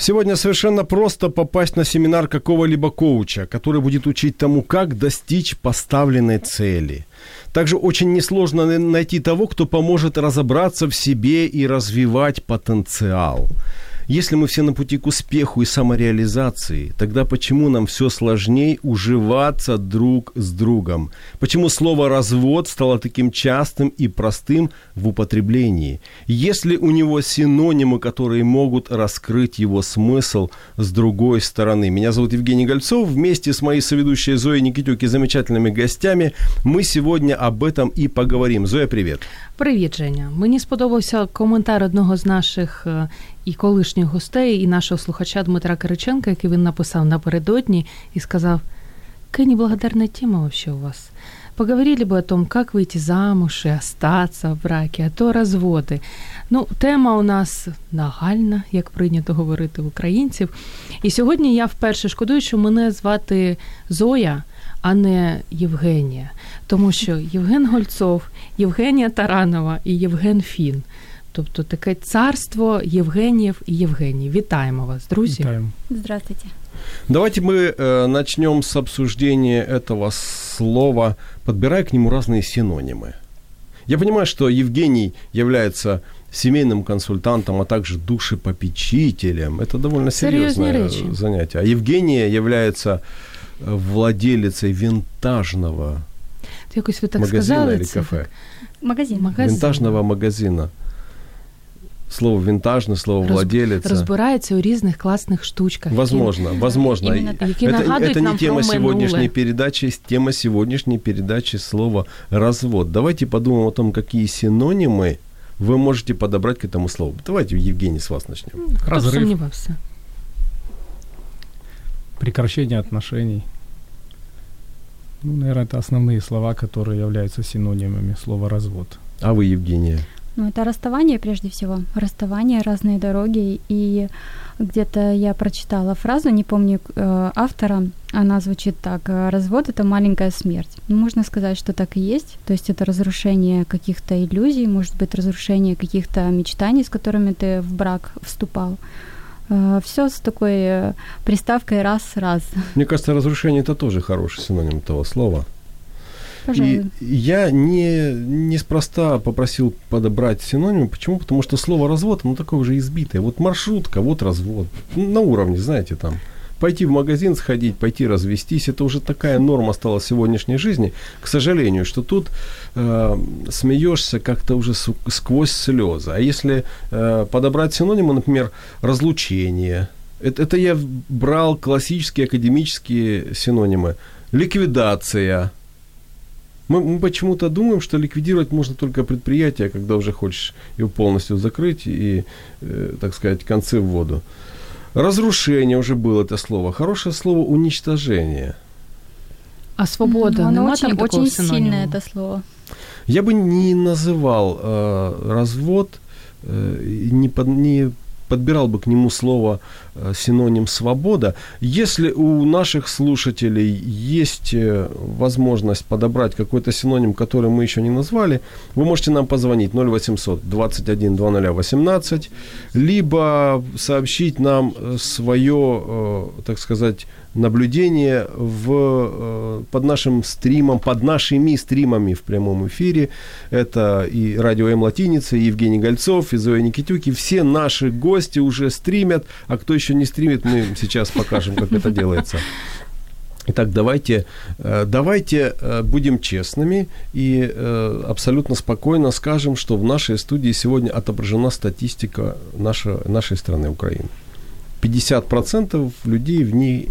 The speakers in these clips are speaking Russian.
Сегодня совершенно просто попасть на семинар какого-либо коуча, который будет учить тому, как достичь поставленной цели. Также очень несложно на- найти того, кто поможет разобраться в себе и развивать потенциал. Если мы все на пути к успеху и самореализации, тогда почему нам все сложнее уживаться друг с другом? Почему слово «развод» стало таким частым и простым в употреблении? Если у него синонимы, которые могут раскрыть его смысл с другой стороны? Меня зовут Евгений Гольцов. Вместе с моей соведущей Зоей Никитюк и замечательными гостями мы сегодня об этом и поговорим. Зоя, привет. Привіт, Женя. Мені сподобався коментар одного з наших і колишніх гостей, і нашого слухача Дмитра Кириченка, який він написав напередодні і сказав: Какая неблагодарная тема вообще у вас. Поговорили бы о том, как выйти замуж и остаться в браке, а то разводи. Ну, тема у нас нагальна, як прийнято говорити українців. І сьогодні я вперше шкодую, що мене звати Зоя, а не Євгенія. Тому що Євген Гольцов, Євгенія Таранова і Євген Фін. Тобто таке царство Євгенів і Євгеній. Вітаємо вас, друзі. Вітаємо. Здравствуйте. Давайте мы э, начнем с обсуждения этого слова, подбирая к нему разные синонимы. Я понимаю, что Евгений является семейным консультантом, а также душепопечителем. Это довольно Серьезные серьезное речи. занятие. А Евгения является э, владелицей винтажного Якось ви так магазина сказали. или це кафе. так. Магазин. Магазин. Винтажного магазина. Слово винтажный, слово Роз- владелец. Розбирається у різних класних штучках. Возможно, возможно. Именно так. Які это, нагадують это не нам тема про сегодняшней минуле. передачи. Тема сегодняшней передачи слово развод. Давайте подумаем о том, какие синонимы вы можете подобрать к этому слову. Давайте, Евгений, с вас начнем. Хто Разрыв, сумнівався? прекращение отношений. Ну, наверное, это основные слова, которые являются синонимами слова развод. А вы, Евгения? Ну, это расставание прежде всего. Расставание, разные дороги. И где-то я прочитала фразу, не помню э, автора, она звучит так. э, Развод – это маленькая смерть. Ну, можно сказать, что так и есть. То есть это разрушение каких-то иллюзий, может быть, разрушение каких-то мечтаний, с которыми ты в брак вступал. Все с такой э, приставкой раз-раз. Мне кажется, разрушение это тоже хороший синоним этого слова. Пожалуй. И я не, неспроста попросил подобрать синонимы. Почему? Потому что слово развод, оно такое уже избитое. Вот маршрутка, вот развод. На уровне, знаете, там. Пойти в магазин сходить, пойти развестись, это уже такая норма стала в сегодняшней жизни, к сожалению, что тут э, смеешься как-то уже су- сквозь слезы. А если э, подобрать синонимы, например, разлучение, это, это я брал классические академические синонимы. Ликвидация. Мы, мы почему-то думаем, что ликвидировать можно только предприятие, когда уже хочешь его полностью закрыть и, э, так сказать, концы в воду. Разрушение уже было это слово. Хорошее слово уничтожение. А свобода, Ну, оно нема очень, очень сильное это слово. Я бы не называл э, развод, э, не, под- не подбирал бы к нему слово э, синоним «свобода». Если у наших слушателей есть э, возможность подобрать какой-то синоним, который мы еще не назвали, вы можете нам позвонить 0800 21 2018, либо сообщить нам свое, так сказать, наблюдение в, э, под нашим стримом, под нашими стримами в прямом эфире. Это и радио М Латиница, и Евгений Гольцов, и Зоя Никитюк, все наши гости уже стримят, а кто еще не стримит, мы сейчас покажем, как это делается. Итак, давайте, э, давайте э, будем честными и абсолютно спокойно скажем, что в нашей студии сегодня отображена статистика нашей, нашей страны, Украины. 50% людей в ней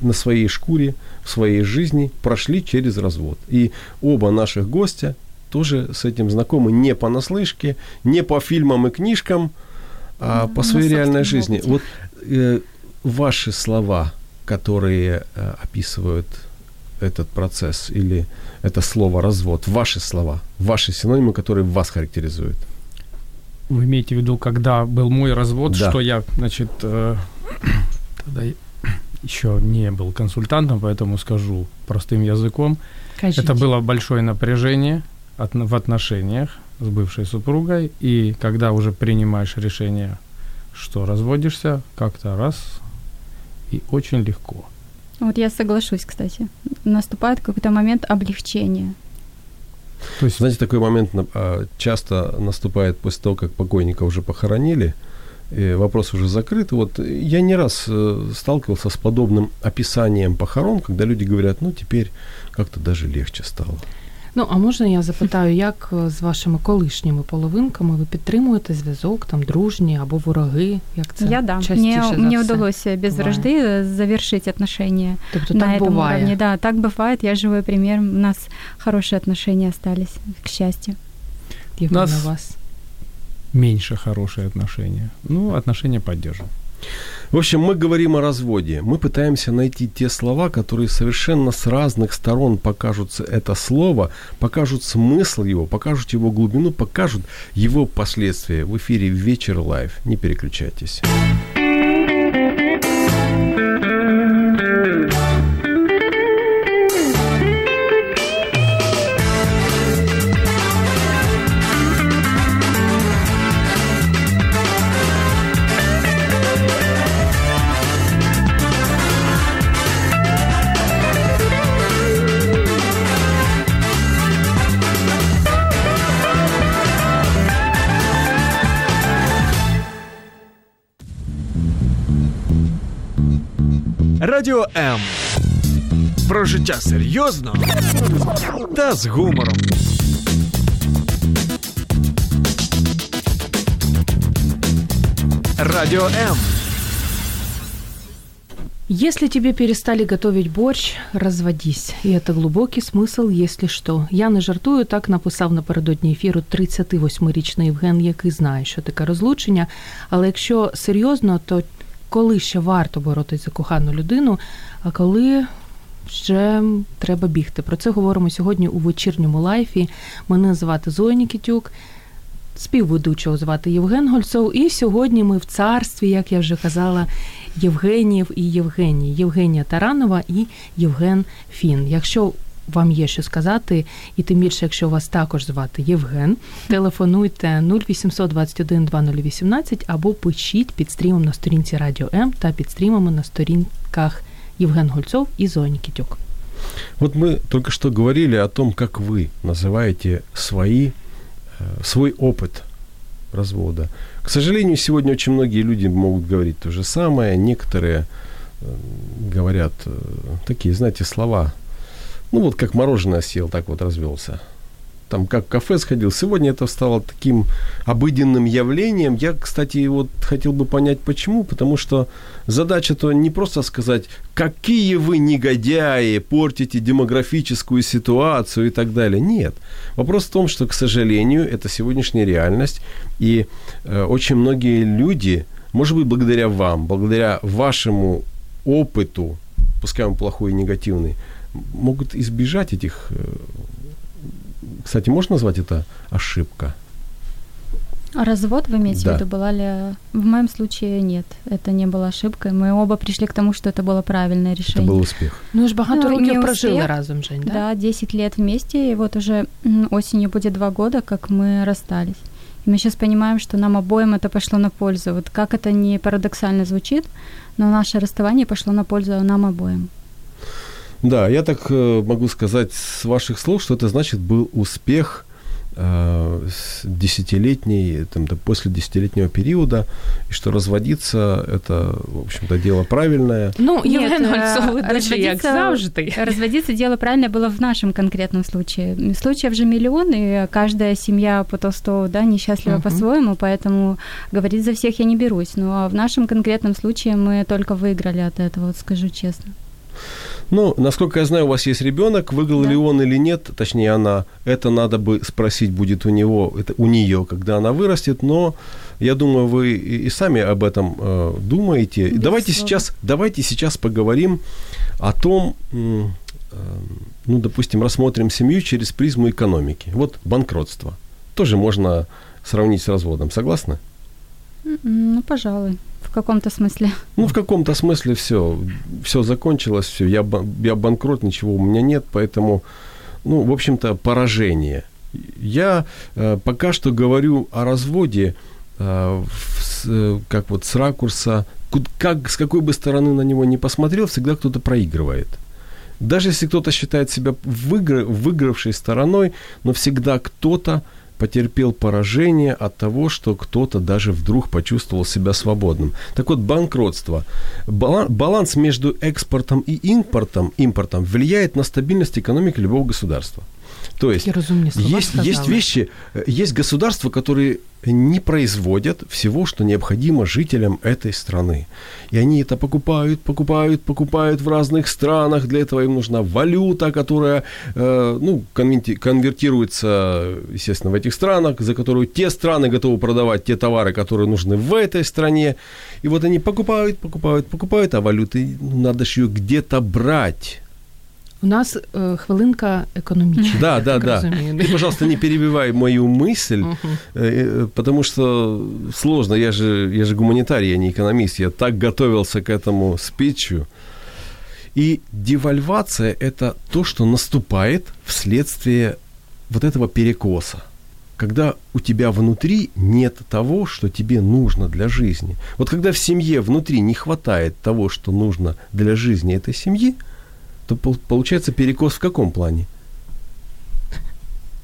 на своей шкуре, в своей жизни прошли через развод. И оба наших гостя тоже с этим знакомы не понаслышке, не по фильмам и книжкам, а по своей реальной жизни. Опыте. Вот э, ваши слова, которые э, описывают этот процесс или это слово развод, ваши слова, ваши синонимы, которые вас характеризуют – вы имеете в виду, когда был мой развод, да. что я, значит, э, тогда еще не был консультантом, поэтому скажу простым языком. Кажите. Это было большое напряжение от, в отношениях с бывшей супругой, и когда уже принимаешь решение, что разводишься, как-то раз и очень легко. Вот я соглашусь, кстати. Наступает какой-то момент облегчения. То есть... Знаете, такой момент а, часто наступает после того, как покойника уже похоронили, вопрос уже закрыт. Вот я не раз э, сталкивался с подобным описанием похорон, когда люди говорят, ну теперь как-то даже легче стало. Ну, а можна я запитаю, як з вашими колишніми половинками ви підтримуєте зв'язок, там дружні або вороги? Як це я да. Мне, мне удалось без бывает. вражды завершить отношения тобто на так этом бывает. уровне. Да, так бывает. Я живой пример. У нас хорошие отношения остались, к счастью. У нас у вас меньше хорошие отношения. Ну, отношения поддерживаем. В общем, мы говорим о разводе. Мы пытаемся найти те слова, которые совершенно с разных сторон покажут это слово, покажут смысл его, покажут его глубину, покажут его последствия. В эфире «Вечер Live». Не переключайтесь. Радіо М. Про життя серйозно та з гумором. Радио М. Если тебе перестали готовить борщ, разводись. И это глубокий смысл, если что. Я не жартую, так написав напередодні ефіру 38-річний Євген, який знає, що таке розлучення. Але якщо серйозно, то коли ще варто боротися за кохану людину, а коли ще треба бігти. Про це говоримо сьогодні у вечірньому лайфі. Мене звати Зоя Нікітюк, співведучого звати Євген Гольцов. І сьогодні ми в царстві, як я вже казала, Євгенів і Євгенії, Євгенія Таранова і Євген Фін. Якщо вам є що сказати, і тим більше, якщо вас також звати Євген, телефонуйте 0800 21 2018 або пишіть під стрімом на сторінці Радіо М та під стрімами на сторінках Євген Гольцов и Зоя Никитюк. Вот мы только что говорили о том, как вы называете свои, э, свой опыт развода. К сожалению, сегодня очень многие люди могут говорить то же самое. Некоторые э, говорят э, такие, знаете, слова ну вот как мороженое съел, так вот развелся. Там как в кафе сходил. Сегодня это стало таким обыденным явлением. Я, кстати, вот хотел бы понять, почему. Потому что задача-то не просто сказать, какие вы негодяи, портите демографическую ситуацию и так далее. Нет. Вопрос в том, что, к сожалению, это сегодняшняя реальность. И э, очень многие люди, может быть, благодаря вам, благодаря вашему опыту, пускай он плохой и негативный, могут избежать этих... Э, кстати, можно назвать это ошибка? Развод, вы имеете да. в виду, была ли... В моем случае нет, это не было ошибкой. Мы оба пришли к тому, что это было правильное решение. Это был успех. Ну, ж багато ну, років прожили разом, Жень, да? Да, 10 лет вместе, и вот уже осенью будет два года, как мы расстались. И мы сейчас понимаем, что нам обоим это пошло на пользу. Вот как это не парадоксально звучит, но наше расставание пошло на пользу нам обоим. Да, я так э, могу сказать с ваших слов, что это значит был успех Э, десятилетней, там, да, после десятилетнего периода, и что разводиться – это, в общем-то, дело правильное. Ну, Євген Гольцович, як завжди. Разводиться дело правильное было в нашем конкретном случае. Случаев же миллион, и каждая семья по Толстову, да, несчастлива uh-huh. по-своему, поэтому говорить за всех я не берусь. Но ну, а в нашем конкретном случае мы только выиграли от этого, вот скажу честно. Ну, насколько я знаю, у вас есть ребенок, выиграл да. ли он или нет, точнее она, это надо бы спросить будет у него, это у нее, когда она вырастет, но я думаю, вы и сами об этом э, думаете. Без давайте сейчас, давайте сейчас поговорим о том, э, ну, допустим, рассмотрим семью через призму экономики. Вот банкротство. Тоже можно сравнить с разводом, согласны? Ну, пожалуй. В каком-то смысле. Ну, в каком-то смысле все. Все закончилось, все. Я, я банкрот, ничего у меня нет, поэтому, ну, в общем-то, поражение. Я э, пока что говорю о разводе э, с, э, как вот с ракурса, как, с какой бы стороны на него не посмотрел, всегда кто-то проигрывает. Даже если кто-то считает себя выигр, выигравшей стороной, но всегда кто-то потерпел поражение от того, что кто-то даже вдруг почувствовал себя свободным. Так вот, банкротство. Баланс между экспортом и импортом, импортом влияет на стабильность экономики любого государства. То есть есть, есть вещи, э, есть государства, которые не производят всего, что необходимо жителям этой страны. И они это покупают, покупают, покупают в разных странах. Для этого им нужна валюта, которая э, ну, конвертируется, естественно, в этих странах, за которую те страны готовы продавать те товары, которые нужны в этой стране. И вот они покупают, покупают, покупают, а валюты надо же ее где-то брать. У нас э, хвилинка экономичная. Да, да, да. Ты, пожалуйста, не перебивай мою мысль, uh-huh. э, потому что сложно. Я же, я же гуманитарий, я не экономист. Я так готовился к этому спичу. И девальвация – это то, что наступает вследствие вот этого перекоса. Когда у тебя внутри нет того, что тебе нужно для жизни. Вот когда в семье внутри не хватает того, что нужно для жизни этой семьи – то получается перекос в каком плане?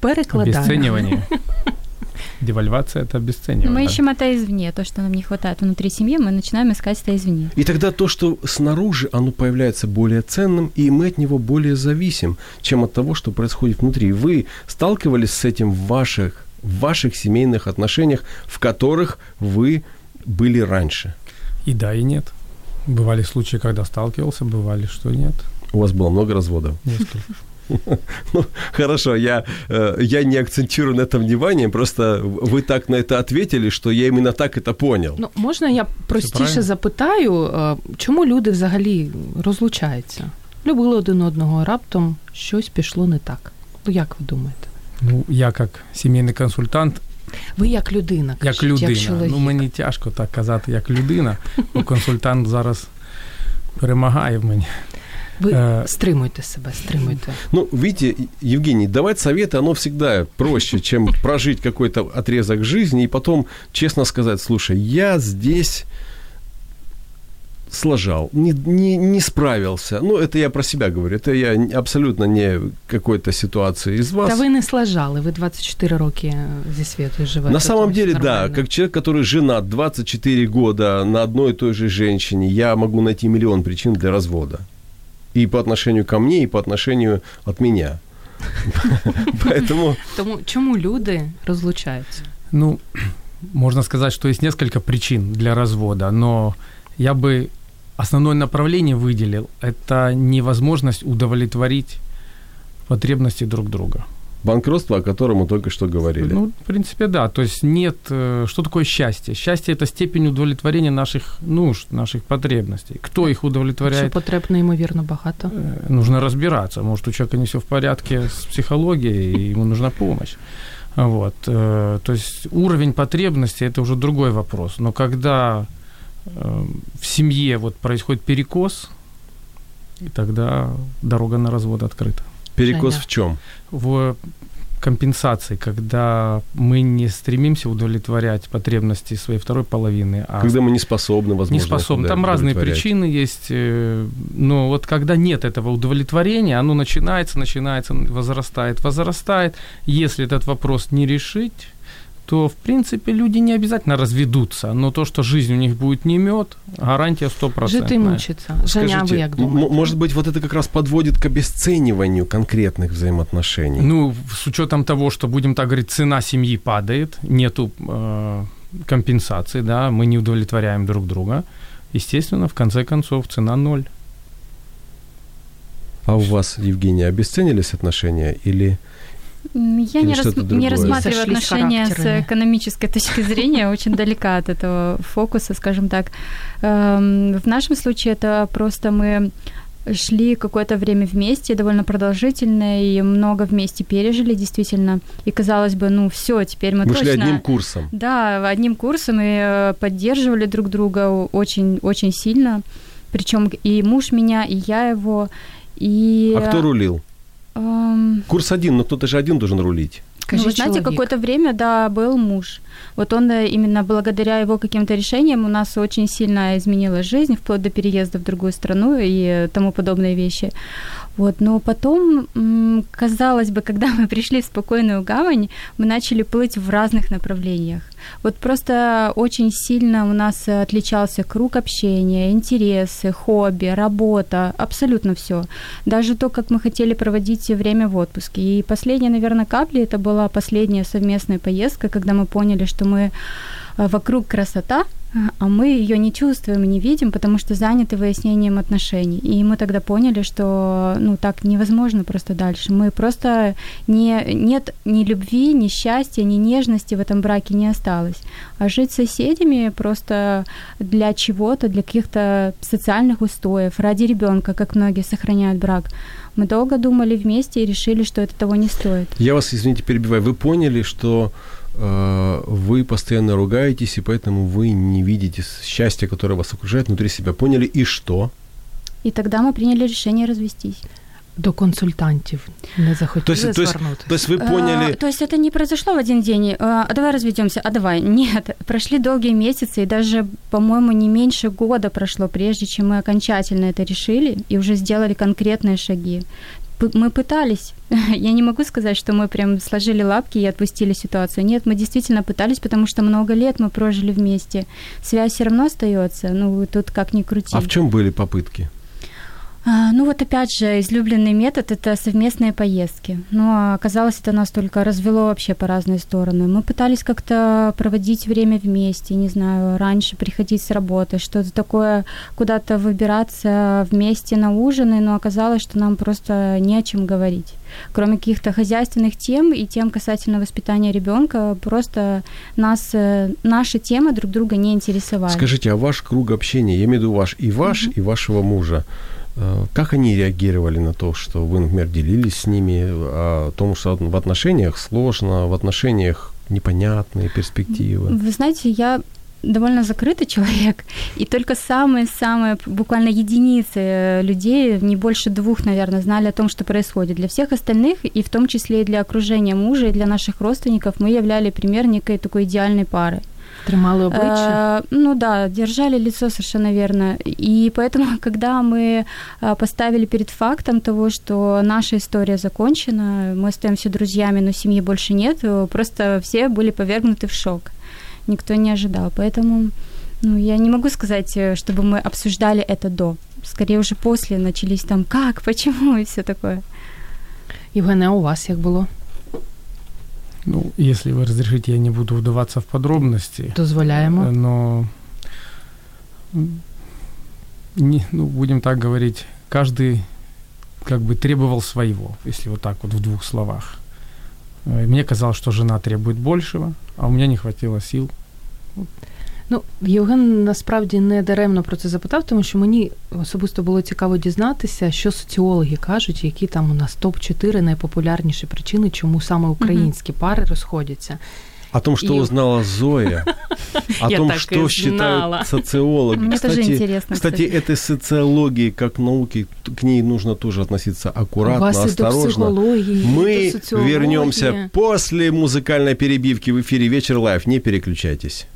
Перекладание. Обесценивание. Девальвация – это обесценивание. Мы ищем это извне, то, что нам не хватает внутри семьи, мы начинаем искать это извне. И тогда то, что снаружи, оно появляется более ценным, и мы от него более зависим, чем от того, что происходит внутри. Вы сталкивались с этим в ваших, в ваших семейных отношениях, в которых вы были раньше? И да, и нет. Бывали случаи, когда сталкивался, бывали, что нет. У вас было много разводов? Несколько. Ну, хорошо, я, э, я не акцентирую на этом внимание, просто вы так на это ответили, що я іменно так це понял. Ну, можна я простіше запитаю, э, чому люди взагалі розлучаються? Любили один одного, раптом щось пішло не так. Ну, як ви думаєте? Ну, я як сімейний консультант. Ви як людина, кажіть, як людина. Як чоловік. Ну, мені тяжко так казати, як людина, бо консультант зараз перемагає в мені. Вы э, стримуйте себя, стримуйте. Ну, видите, Евгений, давать советы, оно всегда проще, чем прожить какой-то отрезок жизни и потом честно сказать, слушай, я здесь сложал, не, не, не справился. Ну, это я про себя говорю, это я абсолютно не какой-то ситуации из вас. Да вы не сложали, вы 24 роки зі світу живете. На самом деле, нормально. да, как человек, который женат 24 года на одной и той же женщине, я могу найти миллион причин для развода и по отношению ко мне, и по отношению от меня. Поэтому... Тому чому люди розлучаються? Ну, можно сказать, что есть несколько причин для развода, но я бы основное направление выделил – это невозможность удовлетворить потребности друг друга банкротство, о котором мы только что говорили. Ну, в принципе, да. То есть нет... Э, что такое счастье? Счастье – это степень удовлетворения наших нужд, наших потребностей. Кто их удовлетворяет? Що потреб неймовірно багато. Э, нужно разбираться. Может, у человека не все в порядке с психологией, и ему нужна помощь. Вот. Э, то есть уровень потребностей – это уже другой вопрос. Но когда в семье вот происходит перекос, и тогда дорога на развод открыта. Перекос Женя. в чем? В компенсации, когда мы не стремимся удовлетворять потребности своей второй половины. А когда мы не способны, возможно. Не способны. Там разные причины есть. Э, но вот когда нет этого удовлетворения, оно начинается, начинается, возрастает, возрастает. Если этот вопрос не решить, то, в принципе, люди не обязательно разведутся, но то, что жизнь у них будет не мед, гарантия 100%. Жить и мучиться. Женя, вы как думаете? Может быть, вот это как раз подводит к обесцениванию конкретных взаимоотношений? Ну, с учетом того, что, будем так говорить, цена семьи падает, нету э, компенсации, да, мы не удовлетворяем друг друга, естественно, в конце концов, цена ноль. А у вас, Евгения, обесценились отношения или я не, рас... не рассматриваю отношения с, экономической точки зрения, очень далека от этого фокуса, скажем так. Эм, в нашем случае это просто мы шли какое-то время вместе, довольно продолжительное, и много вместе пережили, действительно. И казалось бы, ну все, теперь мы Вы точно... шли одним курсом. Да, одним курсом, и э, поддерживали друг друга очень-очень сильно. Причем и муж меня, и я его. И... А кто рулил? Um... Курс один, но кто-то же один должен рулить. Скажи, ну, знаете, какое-то время, да, был муж. Вот он э, именно благодаря его каким-то решениям у нас очень сильно изменила жизнь, вплоть до переезда в другую страну и тому подобные вещи. Вот, но потом, казалось бы, когда мы пришли в спокойную гавань, мы начали плыть в разных направлениях. Вот просто очень сильно у нас отличался круг общения, интересы, хобби, работа, абсолютно все. Даже то, как мы хотели проводить время в отпуске. И последняя, наверное, капли, это была последняя совместная поездка, когда мы поняли, что мы э, вокруг красота, а мы ее не чувствуем не видим, потому что заняты выяснением отношений. И мы тогда поняли, что ну, так невозможно просто дальше. Мы просто не, нет ни любви, ни счастья, ни нежности в этом браке не осталось. А жить с соседями просто для чего-то, для каких-то социальных устоев, ради ребенка, как многие сохраняют брак. Мы долго думали вместе и решили, что это того не стоит. Я вас, извините, перебиваю. Вы поняли, что Э, вы постоянно ругаетесь, и поэтому вы не видите счастья, которое вас окружает внутри себя. Поняли, и что? И тогда мы приняли решение развестись. До консультантів не захотіли то есть, звернутися. То есть, то есть вы поняли... А, то есть это не произошло в один день, а давай разведемся, а давай. Нет, прошли долгие месяцы, и даже, по-моему, не меньше года прошло, прежде чем мы окончательно это решили и уже сделали конкретные шаги мы пытались. Я не могу сказать, что мы прям сложили лапки и отпустили ситуацию. Нет, мы действительно пытались, потому что много лет мы прожили вместе. Связь все равно остается. Ну, тут как ни крути. А в чем были попытки? А, ну вот опять же, излюбленный метод – это совместные поездки. Но оказалось, это нас только развело вообще по разные стороны. Мы пытались как-то проводить время вместе, не знаю, раньше приходить с работы, что-то такое, куда-то выбираться вместе на ужины, но оказалось, что нам просто не о чем говорить. Кроме каких-то хозяйственных тем и тем касательно воспитания ребенка, просто нас, э, наши темы друг друга не интересовали. Скажите, а ваш круг общения, я имею в виду ваш и ваш, mm-hmm. и вашего мужа, как они реагировали на то, что вы, например, делились с ними о том, что в отношениях сложно, в отношениях непонятные перспективы? Вы знаете, я довольно закрытый человек, и только самые-самые, буквально единицы людей, не больше двух, наверное, знали о том, что происходит. Для всех остальных, и в том числе и для окружения мужа, и для наших родственников, мы являли пример некой такой идеальной пары. Тримали обличчя? Э, ну да, держали лицо совершенно верно. И поэтому, когда мы э, поставили перед фактом того, что наша история закончена, мы остаемся друзьями, но семьи больше нет, просто все были повергнуты в шок. Никто не ожидал. Поэтому ну, я не могу сказать, э, чтобы мы обсуждали это до. Скорее уже после начались там как, почему и все такое. Євгене, а у вас як було? Ну, если вы разрешите, я не буду вдаваться в подробности. Дозволяемо. Но, не, ну, будем так говорить, каждый как бы требовал своего, если вот так вот в двух словах. Э, мне казалось, что жена требует большего, а у меня не хватило сил. Ну, Євген насправді не даремно про це запитав, тому що мені особисто було цікаво дізнатися, що соціологи кажуть, які там у нас топ-4 найпопулярніші причини, чому саме українські mm-hmm. пари розходяться. О том, что и... узнала Зоя, о том, что считают социологи. Мне кстати, тоже интересно. Кстати, этой социологии как науки, к ней нужно тоже относиться аккуратно, осторожно. Мы вернемся после музыкальной перебивки в эфире «Вечер лайв». Не переключайтесь.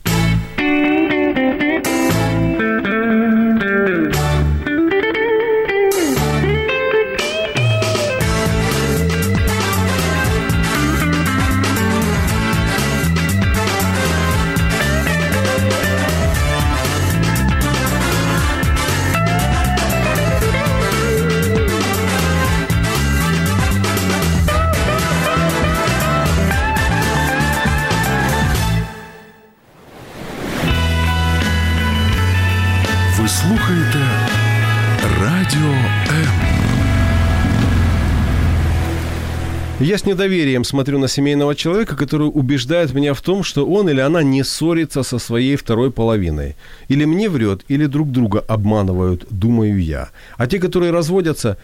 Недоверием смотрю на семейного человека, который убеждает меня в том, что он или она не ссорится со своей второй половиной. Или мне врет, или друг друга обманывают, думаю я. А те, которые разводятся,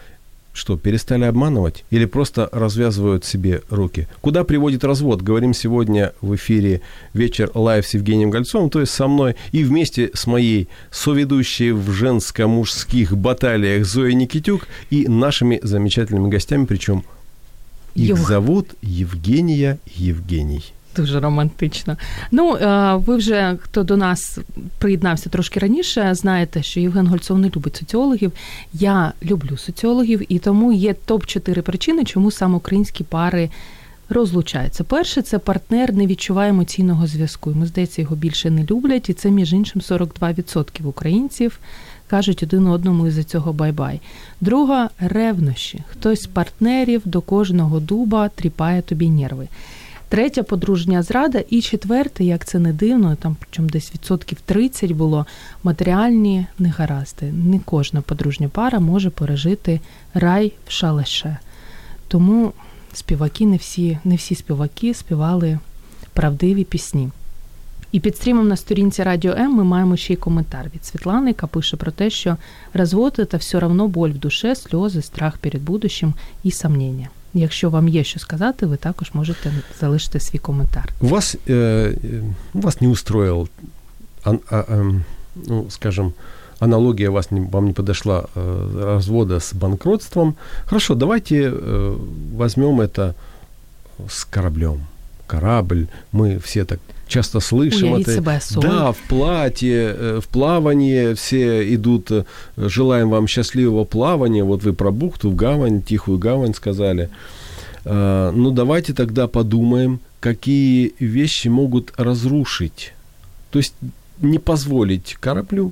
что, перестали обманывать или просто развязывают себе руки? Куда приводит развод? Говорим сегодня в эфире «Вечер Live» с Евгением Гольцовым, то есть со мной и вместе с моей соведущей в женско-мужских баталиях Зоей Никитюк и нашими замечательными гостями, причем их Йох. зовут Євгенія Євгеній. Дуже романтично. Ну, е, ви вже хто до нас приєднався трошки раніше, знаєте, що Євген Гольцов не любить соціологів. Я люблю соціологів, і тому є топ-4 причини, чому саме українські пари розлучаються. Перше, це партнер не відчуває емоційного зв'язку. Йому здається, його більше не люблять, і це між іншим 42% українців кажуть один одному із-за цього bye-bye. Друга ревнощі. Хтось з партнерів до кожного дуба тріпає тобі нерви. Третя подружня зрада, і четверте, як це не дивно, там причому десь відсотків 30 було матеріальні негаразди. Не кожна подружня пара може пережити рай в шалеше. Тому співаки, не всі, не всі співаки співали правдиві пісні. І під стрімом на сторінці Радіо М ми маємо ще й коментар від Світлани, яка пише про те, що розвод – це все одно боль в душе, сльози, страх перед будущим і сомнення. Якщо вам є що сказати, ви також можете залишити свій коментар. Вас, э, вас не устроил, а, а, а, ну, скажем, аналогия вас не, вам не подошла э, развода с банкротством. Хорошо, давайте э, возьмем это с кораблем. Корабль, мы все так часто слышим Уявить это. Себя Да, в платье, э, в плавании все идут, э, желаем вам счастливого плавания. Вот вы про бухту, в гавань, тихую гавань сказали. А, ну, давайте тогда подумаем, какие вещи могут разрушить. То есть не позволить кораблю,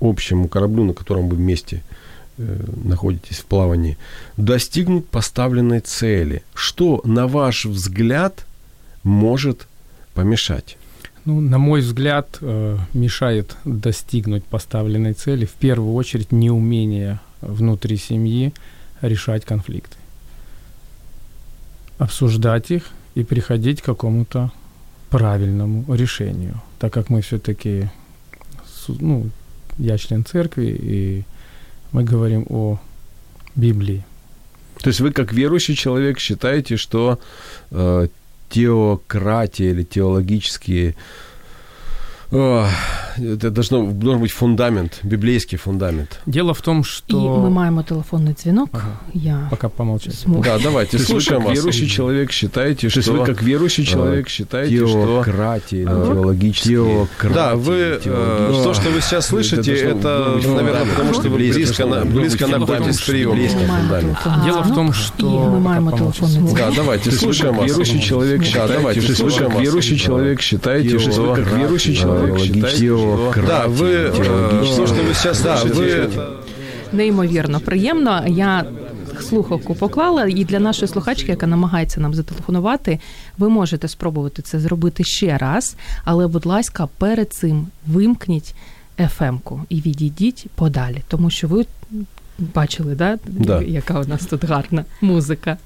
общему кораблю, на котором вы вместе э, находитесь в плавании, достигнуть поставленной цели. Что, на ваш взгляд, может помешать? Ну, на мой взгляд, э, мешает достигнуть поставленной цели в первую очередь неумение внутри семьи решать конфликты. Обсуждать их и приходить к какому-то правильному решению. Так как мы все-таки, ну, я член церкви, и мы говорим о Библии. То есть вы как верующий человек считаете, что э, теократия или теологические это должно, должен быть фундамент, библейский фундамент. Дело в том, что... И мы маем телефонный звонок. Ага. Я Пока помолчите. Смог... Да, давайте, слушаем вас. верующий человек считаете, что... вы как верующий человек считаете, что... Теократия, теологические... Да, вы... То, что вы сейчас слышите, это, наверное, потому что вы близко, близко находитесь к приему. Дело в том, что... мы маем телефонный звонок. Да, давайте, слушаем вас. Верующий человек считаете, вас. Верующий человек считаете, что верующий человек Да, вы, то, что вы сейчас да, вы... Неймовірно приємно. Я слухавку поклала, і для нашої слухачки, яка намагається нам зателефонувати, ви можете спробувати це зробити ще раз, але, будь ласка, перед цим вимкніть FM-ку і відійдіть подалі, тому що ви бачили, да, да. яка у нас тут гарна музика.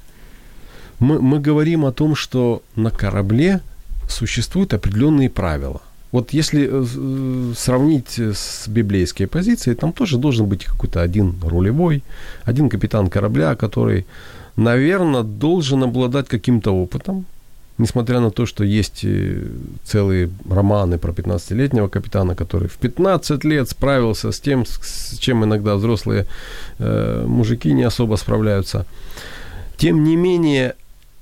Мы, мы говорим о том, что на корабле существуют определенные правила – вот если э, сравнить с библейской позицией, там тоже должен быть какой-то один рулевой, один капитан корабля, который, наверное, должен обладать каким-то опытом, несмотря на то, что есть э, целые романы про 15-летнего капитана, который в 15 лет справился с тем, с чем иногда взрослые э, мужики не особо справляются. Тем не менее,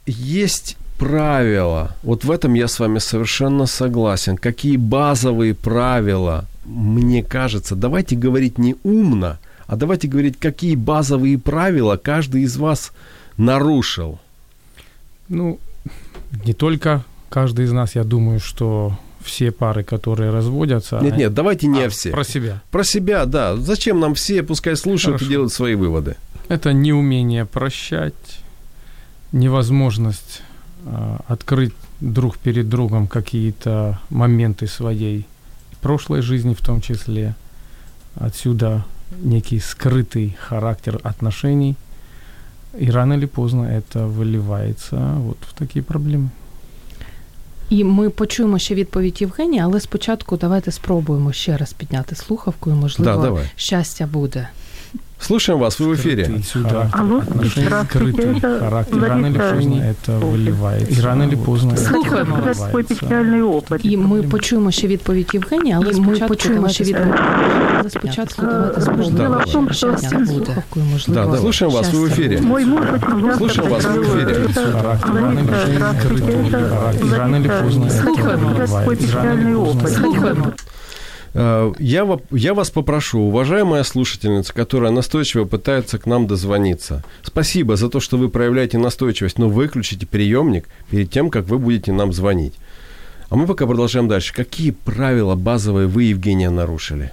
есть правила, вот в этом я с вами совершенно согласен, какие базовые правила, мне кажется, давайте говорить не умно, а давайте говорить, какие базовые правила каждый из вас нарушил. Ну, не только каждый из нас, я думаю, что все пары, которые разводятся. Нет, нет, давайте не а, все. Про себя. Про себя, да. Зачем нам все, пускай слушают Хорошо. и делают свои выводы. Это неумение прощать, невозможность открыть друг перед другом какие-то моменты своей прошлой жизни в том числе. Отсюда некий скрытый характер отношений – и рано или поздно это выливається вот в такі проблеми. І ми почуємо ще відповідь Євгенія, але спочатку давайте спробуємо ще раз підняти слухавку, і можливо да, щастя буде. Слушаем вас, вы в эфире. Сюда. Алло, скрытый характер. Рано или поздно это выливается. И рано или поздно Слухаємо вас. Свой печальний опит. І ми почуємо ще відповідь Євгенія, але ми почуємо ще відповідь. Але спочатку давайте спробуємо ще щастя буде. Да, да, слушаем вас, вы в эфире. Мой муж Слушаем вас, вы в эфире. Рано или поздно это выливается. Слухаємо. Э, я, я вас попрошу, уважаемая слушательница, которая настойчиво пытается к нам дозвониться, спасибо за то, что вы проявляете настойчивость, но выключите приемник перед тем, как вы будете нам звонить. А мы пока продолжаем дальше. Какие правила базовые вы, Евгения, нарушили?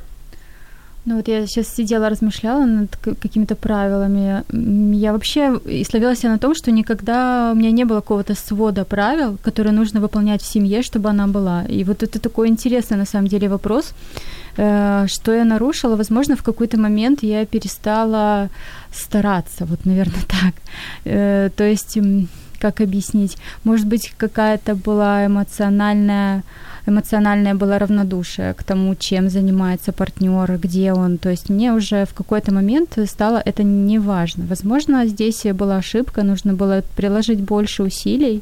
Ну вот я сейчас сидела, размышляла над какими-то правилами. Я вообще и словила себя на том, что никогда у меня не было какого-то свода правил, которые нужно выполнять в семье, чтобы она была. И вот это такой интересный на самом деле вопрос, э, что я нарушила. Возможно, в какой-то момент я перестала стараться, вот, наверное, так. Э, то есть, как объяснить? Может быть, какая-то была эмоциональная эмоциональное было равнодушие к тому, чем занимается партнер, где он. То есть мне уже в какой-то момент стало это неважно. Возможно, здесь была ошибка, нужно было приложить больше усилий.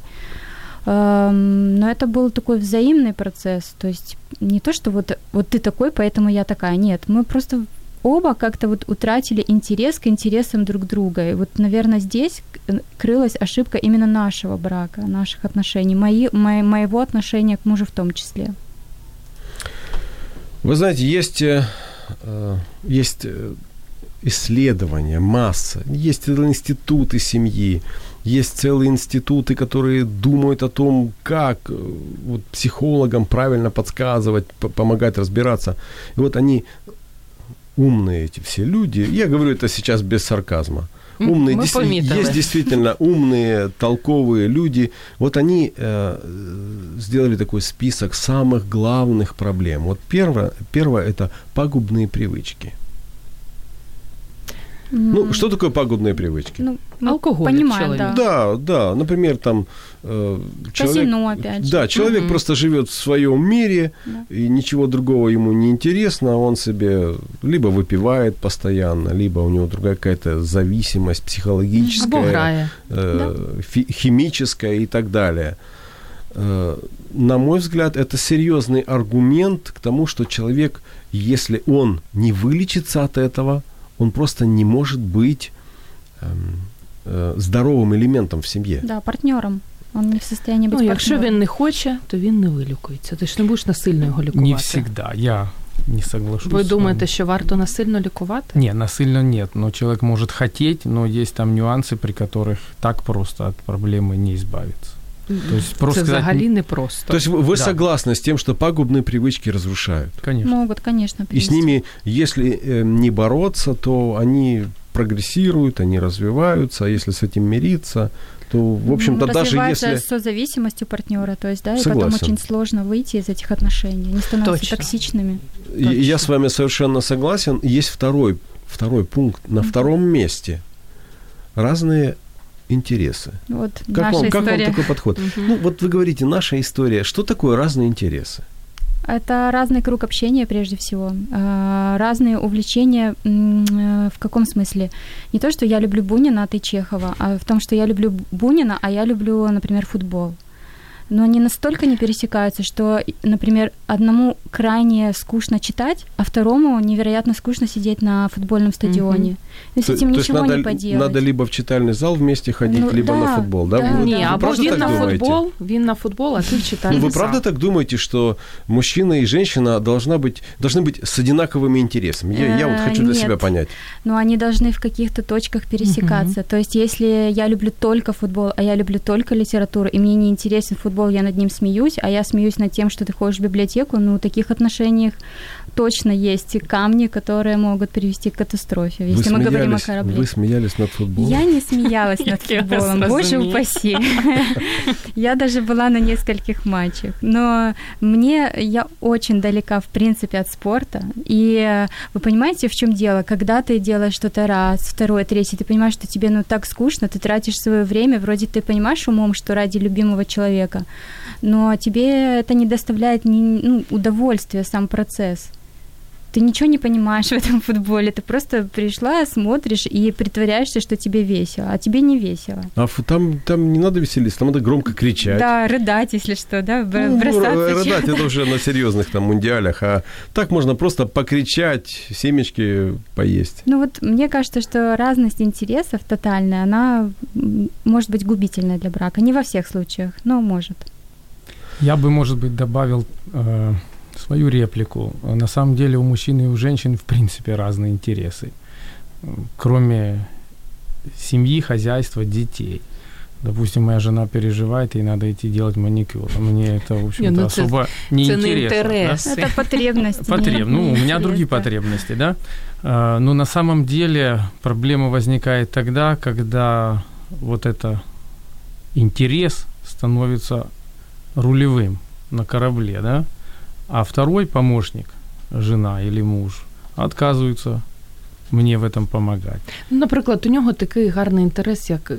Эм, но это был такой взаимный процесс. То есть не то, что вот, вот ты такой, поэтому я такая. Нет, мы просто оба как-то вот утратили интерес к интересам друг друга. И вот, наверное, здесь крылась ошибка именно нашего брака, наших отношений, мои, мо, моего отношения к мужу в том числе. Вы знаете, есть, э, э, есть э, исследования, масса, есть институты семьи, есть целые институты, которые думают о том, как вот, психологам правильно подсказывать, помогать разбираться. И вот они умные эти все люди. Я говорю это сейчас без сарказма. Умные, действи- есть действительно умные, толковые люди. Вот они э, сделали такой список самых главных проблем. Вот первое, первое это пагубные привычки. Ну, что такое пагубные привычки? Ну, алкоголь. Понимаем, да. Да, да. Например, там э, человек, Казино, опять же. Да, человек mm-hmm. просто живет в своем мире, да. и ничего другого ему не интересно, он себе либо выпивает постоянно, либо у него другая какая-то зависимость психологическая, э, да. фи- химическая и так далее. Э, на мой взгляд, это серьезный аргумент к тому, что человек, если он не вылечится от этого, он просто не может быть эм, э, здоровым элементом в семье. Да, партнером. Он не в состоянии бути Ну, якщо він не хоче, то він не вилікується. Ти ж не будеш насильно його лікувати. Не всегда. Я не соглашусь. Ви думаєте, що варто насильно лікувати? Ні, насильно нет. Но человек может хотеть, но есть там нюансы, при которых так просто от проблемы не избавиться. То есть просто Это сказать... взагалі не просто. То есть вы, да. согласны с тем, что пагубные привычки разрушают? Конечно. Могут, конечно. Привести. И с ними, если э, не бороться, то они прогрессируют, они развиваются, а если с этим мириться, то, в общем-то, даже если... с зависимостью партнера, то есть, да, Согласен. и потом очень сложно выйти из этих отношений, они становятся Точно. токсичными. Точно. Я с вами совершенно согласен. Есть второй, второй пункт. На mm-hmm. втором месте разные интересы. Вот как, вам, как вам такой подход? Угу. Ну, вот вы говорите, наша история. Что такое разные интересы? Это разный круг общения, прежде всего. А, разные увлечения э, в каком смысле? Не то, что я люблю Бунина, а ты Чехова, а в том, что я люблю Бунина, а я люблю, например, футбол но они настолько не пересекаются, что, например, одному крайне скучно читать, а второму невероятно скучно сидеть на футбольном стадионе. Mm-hmm. То, с этим то ничего надо, не поделать. Надо либо в читальный зал вместе ходить, ну, либо да, на футбол, да? да. Вы, не, а він на думаете? футбол, він на футбол, а ты в читальный ну, вы правда так думаете, что мужчина и женщина должна быть, должны быть с одинаковыми интересами? Я, я вот хочу для Нет. себя понять. Но они должны в каких-то точках пересекаться. Mm-hmm. То есть если я люблю только футбол, а я люблю только литературу, и мне не интересен футбол, я над ним смеюсь, а я смеюсь над тем, что ты ходишь в библиотеку, ну, в таких отношениях точно есть камни, которые могут привести к катастрофе, если вы мы говорим о корабле. Вы смеялись над футболом? Я не смеялась над футболом, боже упаси. Я даже была на нескольких матчах. Но мне, я очень далека, в принципе, от спорта. И вы понимаете, в чем дело? Когда ты делаешь что-то раз, второй, третий, ты понимаешь, что тебе ну так скучно, ты тратишь свое время, вроде ты понимаешь умом, что ради любимого человека, но тебе это не доставляет ни, ну, удовольствия, сам процесс ты ничего не понимаешь в этом футболе, ты просто пришла, смотришь и притворяешься, что тебе весело, а тебе не весело. А там, там не надо веселиться, там надо громко кричать. Да, рыдать, если что, да, ну, бросаться. Рыдать это уже на серьезных там мундиалях, а так можно просто покричать, семечки поесть. Ну вот мне кажется, что разность интересов тотальная, она может быть губительной для брака. Не во всех случаях, но может. Я бы, может быть, добавил э, свою реплику. На самом деле у мужчин и у женщин в принципе разные интересы, кроме семьи, хозяйства, детей. Допустим, моя жена переживает, ей надо идти делать маникюр. Мне это, в общем-то, не, ну, особо це, не це интересно. Не да? Это потребности. Потреб... Ну, у меня другие потребности, да. А, но на самом деле проблема возникает тогда, когда вот это интерес становится рулевым на корабле, да а второй помощник, жена или муж, отказується мені в этом помогать. Ну, наприклад, у нього такий гарний інтерес, як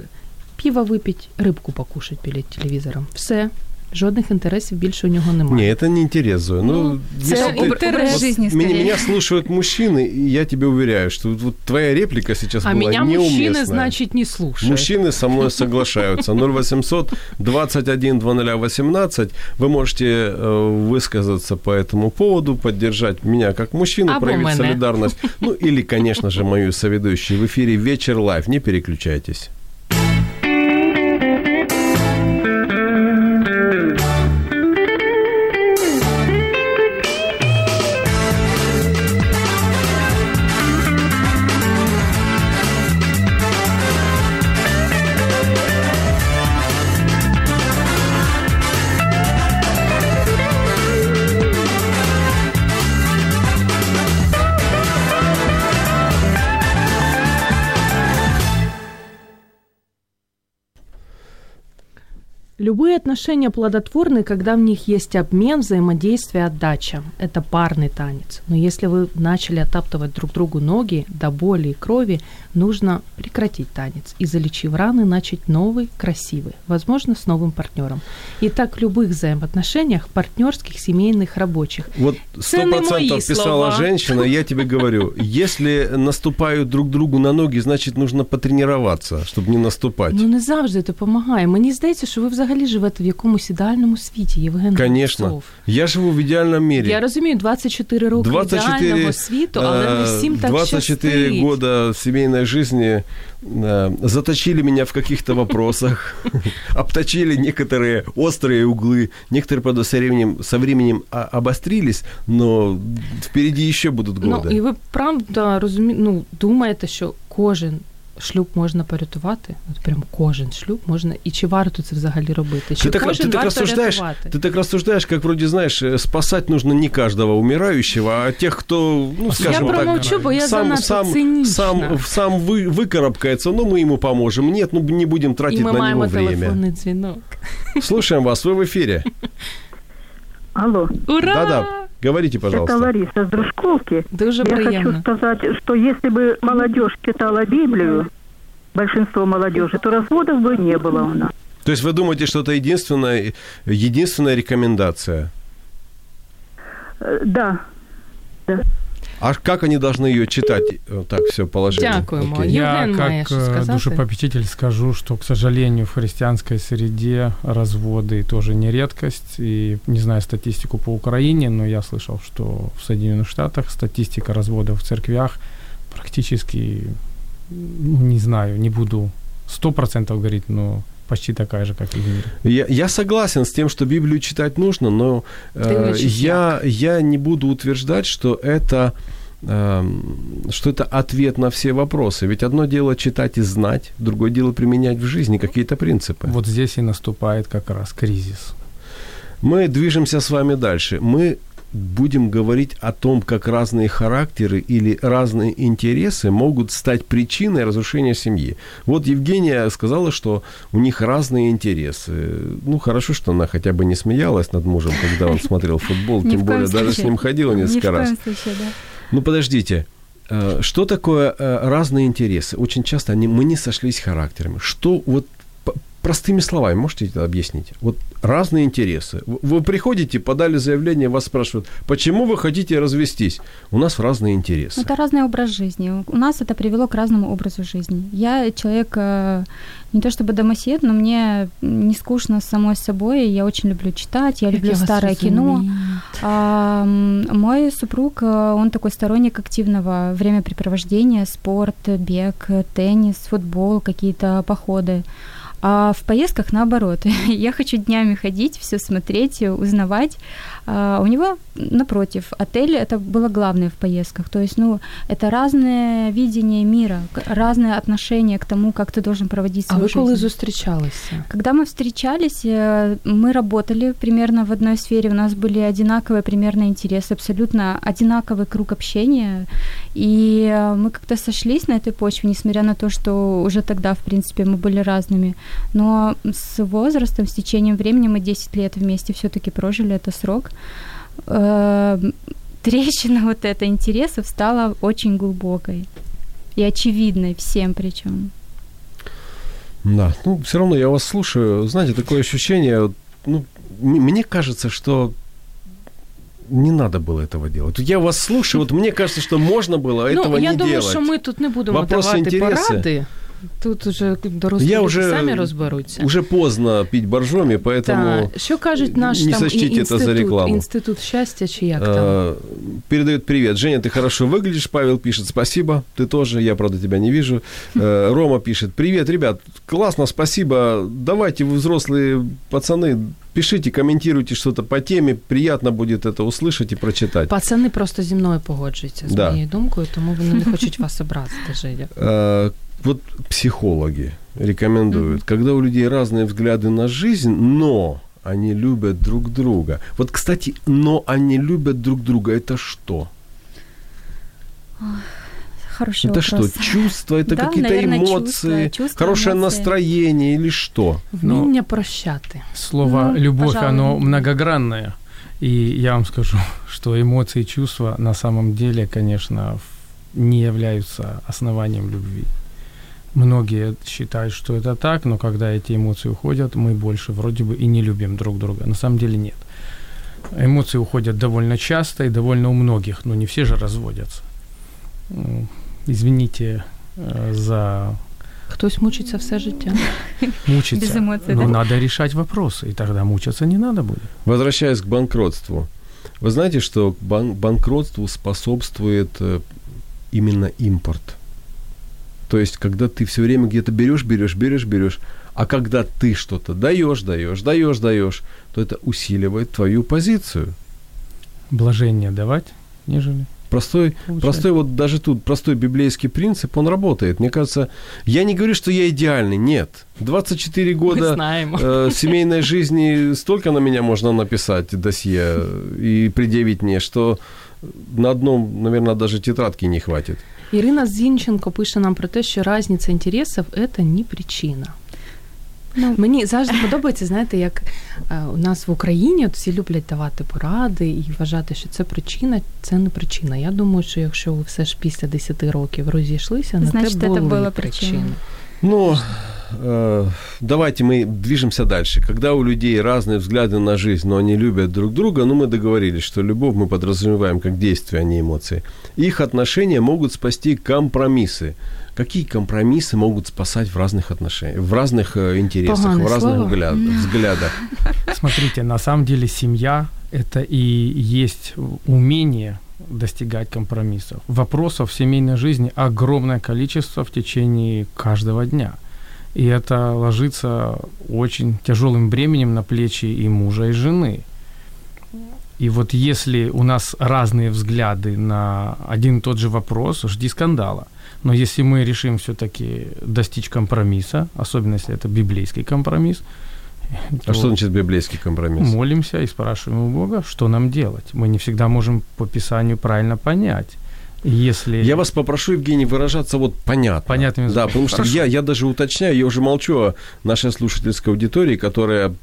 пиво випити, рибку покушать перед телевізором. Все, Жодних інтересів більше у нього немає. Ні, це не інтерес, Зоя. Ну, ну це інтерес жизни, меня, меня слушают мужчины, и я тебе уверяю, что вот твоя реплика сейчас а была меня неуместная. мужчины, значит, не слушают. Мужчины со мной соглашаются. 0800 21 2018. Вы можете э, высказаться по этому поводу, поддержать меня как мужчину, а проявить мене. солидарность. Ну, или, конечно же, мою соведущую в эфире «Вечер лайв». Не переключайтесь. Любые отношения плодотворны, когда в них есть обмен, взаимодействие, отдача. Это парный танец. Но если вы начали оттаптывать друг другу ноги до боли и крови, нужно прекратить танец и, залечив раны, начать новый, красивый, возможно, с новым партнером. И так в любых взаимоотношениях, партнерских, семейных, рабочих. Вот сто процентов писала слова. женщина, я тебе говорю, если наступают друг другу на ноги, значит, нужно потренироваться, чтобы не наступать. Ну, не завжди це допомагає. Мені здається, що ви взагалі живете в якомусь ідеальному світі, Євген Конечно. Голубцов. Я живу в ідеальному мірі. Я розумію, 24 роки 24, ідеального світу, але не всім так 24 щастить. года сімейної жизни э, заточили меня в каких-то вопросах, обточили некоторые острые углы, некоторые, правда, со временем, со временем обострились, но впереди еще будут годы. Ну, і ви правда розумі... ну, думаєте, що кожен шлюб можна порятувати? От прям кожен шлюб можна. І чи варто це взагалі робити? Чи ты так, кожен ты так рассуждаешь, рятувати? Ты так рассуждаешь, как вроде, знаешь, э, спасать нужно не каждого умирающего, а тех, кто, ну, скажем я так, промолчу, бо я сам, сам, сам, сам вы, выкарабкается, но мы ему поможем. Нет, ну не будем тратить І ми на маємо него время. телефонний дзвінок. Слушаем вас, вы в эфире. Алло. Ура! Да-да, говорите, пожалуйста. Это Лариса с Дружковки. Дуже Я приємно. хочу сказать, что если бы молодежь читала Библию, большинство молодежи, то разводов бы не было у нас. То есть вы думаете, что это единственная, единственная рекомендация? Да, да. А как они должны ее читать? Так, все, положили. Дякуємо. Окей. Я Євген має как що э, сказати. душепопечитель скажу, что, к сожалению, в христианской среде разводы тоже не редкость. И не знаю статистику по Украине, но я слышал, что в Соединенных Штатах статистика разводов в церквях практически, ну, не знаю, не буду сто процентов говорить, но почти такая же, как и в мире. Я, я согласен с тем, что Библию читать нужно, но э, я, я не буду утверждать, что это эм, что это ответ на все вопросы. Ведь одно дело читать и знать, другое дело применять в жизни какие-то принципы. Вот здесь и наступает как раз кризис. Мы движемся с вами дальше. Мы будем говорить о том, как разные характеры или разные интересы могут стать причиной разрушения семьи. Вот Евгения сказала, что у них разные интересы. Ну, хорошо, что она хотя бы не смеялась над мужем, когда он смотрел футбол, тем более даже с ним ходила несколько раз. Ну, подождите. Э, Что такое э, разные интересы? Очень часто они, мы не сошлись характерами. Что вот простыми словами можете это объяснить? Вот разные интересы. Вы приходите, подали заявление, вас спрашивают, почему вы хотите развестись? У нас разные интересы. Это разный образ жизни. У нас это привело к разному образу жизни. Я человек э, не то чтобы домосед, но мне не скучно с самой собой. Я очень люблю читать, я люблю я старое кино. А, мой супруг, э, он такой сторонник активного времяпрепровождения, спорт, бег, теннис, футбол, какие-то походы. А в поездках наоборот. Я хочу днями ходить, все смотреть, узнавать. А у него, напротив, отель это было главное в поездках. То есть, ну, это разное видение мира, разное отношение к тому, как ты должен проводить А свою ви жизнь. коли зустрічалися? Когда мы встречались, э, мы работали примерно в одной сфере, у нас были одинаковые примерно интересы, абсолютно одинаковый круг общения, и э, мы как-то сошлись на этой почве, несмотря на то, что уже тогда, в принципе, мы были разными. Но с возрастом, с течением времени мы 10 лет вместе все-таки прожили, это срок. Э, Трещина вот эта интересов стала очень глубокой и очевидной всем причем. Да, ну, все равно я вас слушаю. Знаете, такое ощущение, ну, м- мне кажется, что не надо было этого делать. Я вас слушаю, вот мне кажется, что можно было этого ну, я не думаю, делать. що ми тут не будемо Вопрос давати інтереси. поради. Тут уже дорослі Я люди уже- самі розберуться. Уже поздно пить боржоми, поэтому Так. Що кажуть наш не там і- сочтите это за інститут, рекламу. інститут щастя чи як там? э, передает привет. Женя, ты хорошо выглядишь. Павел пишет, спасибо. Ты тоже, я, правда, тебя не вижу. Э, Рома пишет, привет, ребят, классно, спасибо. Давайте, вы взрослые пацаны, пишите, комментируйте что-то по теме. Приятно будет это услышать и прочитать. Пацани просто зі мною погоджуються з Да. моєю думкою, тому вони не хочуть вас образити, Женя. вот психологи рекомендуют, когда у людей разные взгляды на жизнь, но они любят друг друга. Вот, кстати, но они любят друг друга, это что? Хороший это вопрос. что, чувства, это Да, какие-то наверное, эмоции, чувства, чувства, хорошее эмоции. настроение или что? Вміння прощати. Слово Ну, любовь, пожалуй. оно многогранное. И я вам скажу, что эмоции и чувства на самом деле, конечно, в- не являются основанием любви. Многие считают, что это так, но когда эти эмоции уходят, мы больше вроде бы и не любим друг друга. На самом деле нет. Эмоции уходят довольно часто и довольно у многих, но не все же разводятся. Извините э, за Хтось мучиться все життя. мучиться. Без эмоций, но да? надо решать вопросы, и тогда мучиться не надо будет. Возвращаясь к банкротству. Вы знаете, что бан- банкротству способствует э, именно импорт? То есть, когда ты все время где-то берешь, берешь, берешь, берешь, а когда ты что-то даешь, даешь, даешь, даешь, то это усиливает твою позицию. Блажение давать, нежели Простой, получать. простой вот даже тут простой библейский принцип, он работает. Мне кажется, я не говорю, что я идеальный, нет. 24 Ми года э, семейной жизни столько на меня можно написать досье и предъявить мне, что на одном, наверное, даже тетрадки не хватит. Ірина Зінченко пише нам про те, що різниця інтересів – це не причина. Ну, Мені завжди подобається, знаєте, як е, у нас в Україні от всі люблять давати поради і вважати, що це причина, це не причина. Я думаю, що якщо ви все ж після 10 років розійшлися, на Значить, те була причини. причина. Ну, давайте мы движемся дальше. Когда у людей разные взгляды на жизнь, но они любят друг друга, ну мы договорились, что любовь мы подразумеваем как действие, а не эмоции. Их отношения могут спасти компромиссы. Какие компромиссы могут спасать в разных отношениях, в разных э, интересах, Поганое в разных взгляд, взглядах? Смотрите, на самом деле семья – это и есть умение достигать компромиссов. Вопросов в семейной жизни огромное количество в течение каждого дня. И это ложится очень тяжелым бременем на плечи и мужа, и жены. И вот если у нас разные взгляды на один и тот же вопрос, жди скандала. Но если мы решим все-таки достичь компромисса, особенно если это библейский компромисс, а что значит библейский компромисс? Молимся и спрашиваем у Бога, что нам делать. Мы не всегда можем по Писанию правильно понять. Если... Я вас попрошу, Евгений, выражаться вот понятно. Понятным языком. Да, потому что я, я даже уточняю, я уже молчу о нашей слушательской аудитории, которая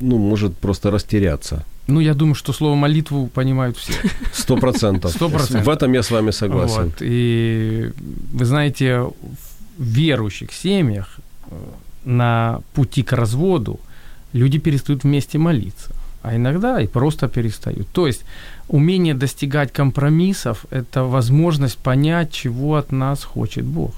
ну, может просто растеряться. Ну, я думаю, что слово молитву понимают все. Сто процентов. Сто процентов. В этом я с вами согласен. Вот. И вы знаете, в верующих семьях э, на пути к разводу люди перестают вместе молиться, а иногда и просто перестают. То есть умение достигать компромиссов – это возможность понять, чего от нас хочет Бог.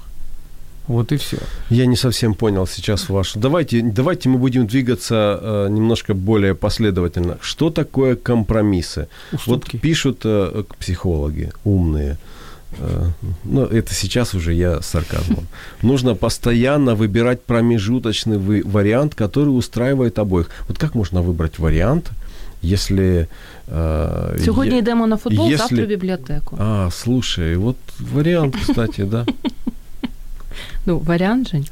Вот и все. Я не совсем понял сейчас вашу. Давайте, давайте мы будем двигаться э, немножко более последовательно. Что такое компромиссы? Уступки. Вот пишут э, психологи умные. Э, ну, это сейчас уже я с сарказмом. Нужно постоянно выбирать промежуточный вариант, который устраивает обоих. Вот как можно выбрать вариант, если... Э, Сьогодні е- йдемо на футбол, если... завтра в бібліотеку. А, слушай, вот вариант, кстати, да. Ну, вариант, Жень.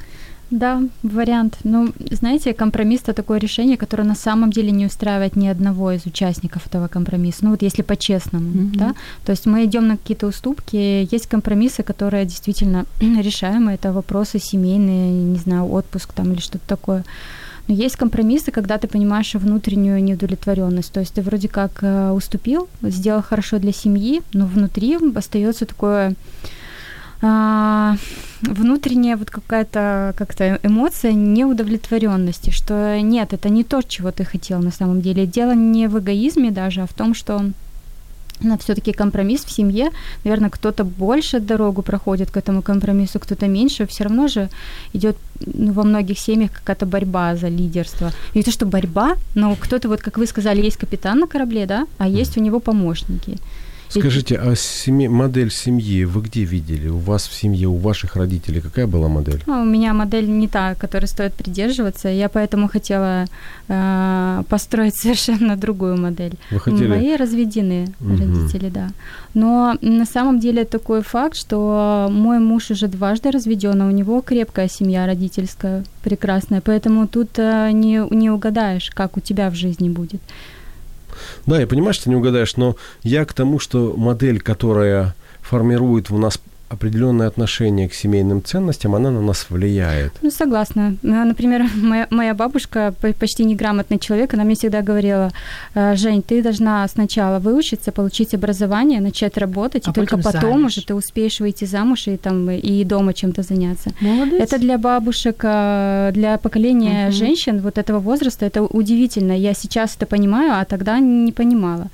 Да, вариант. Ну, знаете, компромисс это такое решение, которое на самом деле не устраивает ни одного из участников этого компромисса. Ну вот если по-честному, mm-hmm. да. То есть мы идем на какие-то уступки, есть компромиссы, которые действительно решаемы, это вопросы семейные, не знаю, отпуск там или что-то такое. Но есть компромиссы, когда ты понимаешь внутреннюю неудовлетворенность. То есть ты вроде как э, уступил, сделал хорошо для семьи, но внутри остается такое а, внутренняя вот какая-то как-то эмоция неудовлетворенности, что нет, это не то, чего ты хотел на самом деле. Дело не в эгоизме даже, а в том, что на все-таки компромисс в семье. Наверное, кто-то больше дорогу проходит к этому компромиссу, кто-то меньше. Все равно же идет ну, во многих семьях какая-то борьба за лидерство. И то, что борьба, но кто-то, вот как вы сказали, есть капитан на корабле, да, а есть у него помощники. Скажите, а семьи, модель семьи вы где видели? У вас в семье, у ваших родителей какая была модель? Ну, у меня модель не та, которой стоит придерживаться. Я поэтому хотела э, построить совершенно другую модель. Вы хотели? Мои разведены угу. родители, да. Но на самом деле такой факт, что мой муж уже дважды разведен, а у него крепкая семья родительская, прекрасная. Поэтому тут э, не, не угадаешь, как у тебя в жизни будет. Да, я понимаю, что не угадаешь, но я к тому, что модель, которая формирует у нас определенное отношение к семейным ценностям, она на нас влияет. Ну, согласна. Например, моя, моя бабушка, почти неграмотный человек, она мне всегда говорила, «Э, Жень, ты должна сначала выучиться, получить образование, начать работать, а и только потом замуж. уже ты успеешь выйти замуж и, там, и дома чем-то заняться. Молодец. Это для бабушек, э, для поколения угу. женщин вот этого возраста, это удивительно. Я сейчас это понимаю, а тогда не понимала.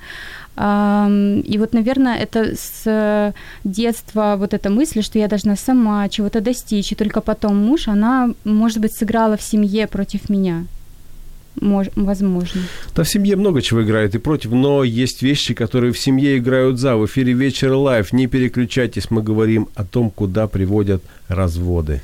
И вот, наверное, это с детства вот эта мысль, что я должна сама чего-то достичь, и только потом муж, она, может быть, сыграла в семье против меня. Мож, возможно. Да, в семье много чего играет и против, но есть вещи, которые в семье играют за. В эфире «Вечер Live». Не переключайтесь, мы говорим о том, куда приводят разводы.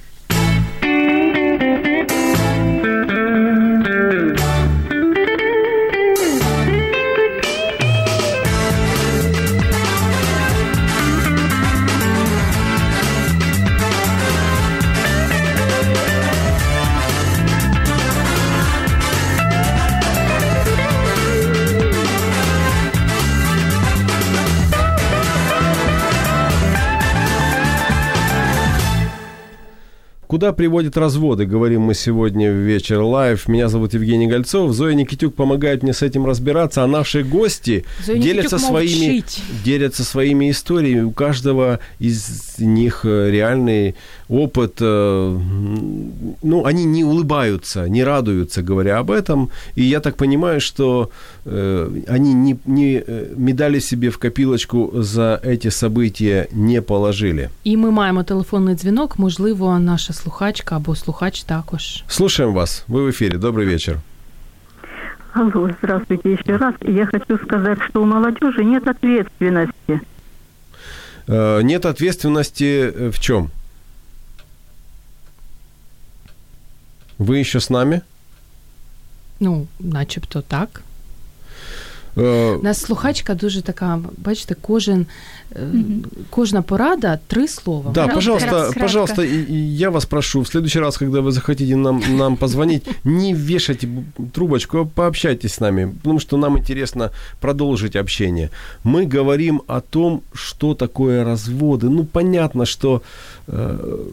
Куда приводят разводы, говорим мы сегодня в Вечер Live. Меня зовут Евгений Гольцов. Зоя Никитюк помогает мне с этим разбираться, а наши гости Зоя делятся своими, делятся своими историями. У каждого из них э, реальный опыт. Э, ну, они не улыбаются, не радуются, говоря об этом. И я так понимаю, что э, они не, не медали себе в копилочку за эти события не положили. І ми маємо телефонний дзвінок. Можливо, наша слухачка або слухач також. Слушаем вас. Вы в эфире. Добрый вечер. Алло, здравствуйте еще раз. Я хочу сказать, что у молодежи нет ответственности. Э, нет ответственности в чем? Вы еще с нами? Ну, начебто так. Е, нас слухачка дуже така, бачите, кожен, кожна порада три слова. Да, пожалуйста, пожалуйста, я вас прошу, в следующий раз, когда вы захотите нам, нам позвонить, не вешайте трубочку, а пообщайтесь с нами, потому что нам интересно продолжить общение. Мы говорим о том, что такое разводы. Ну, понятно, что э,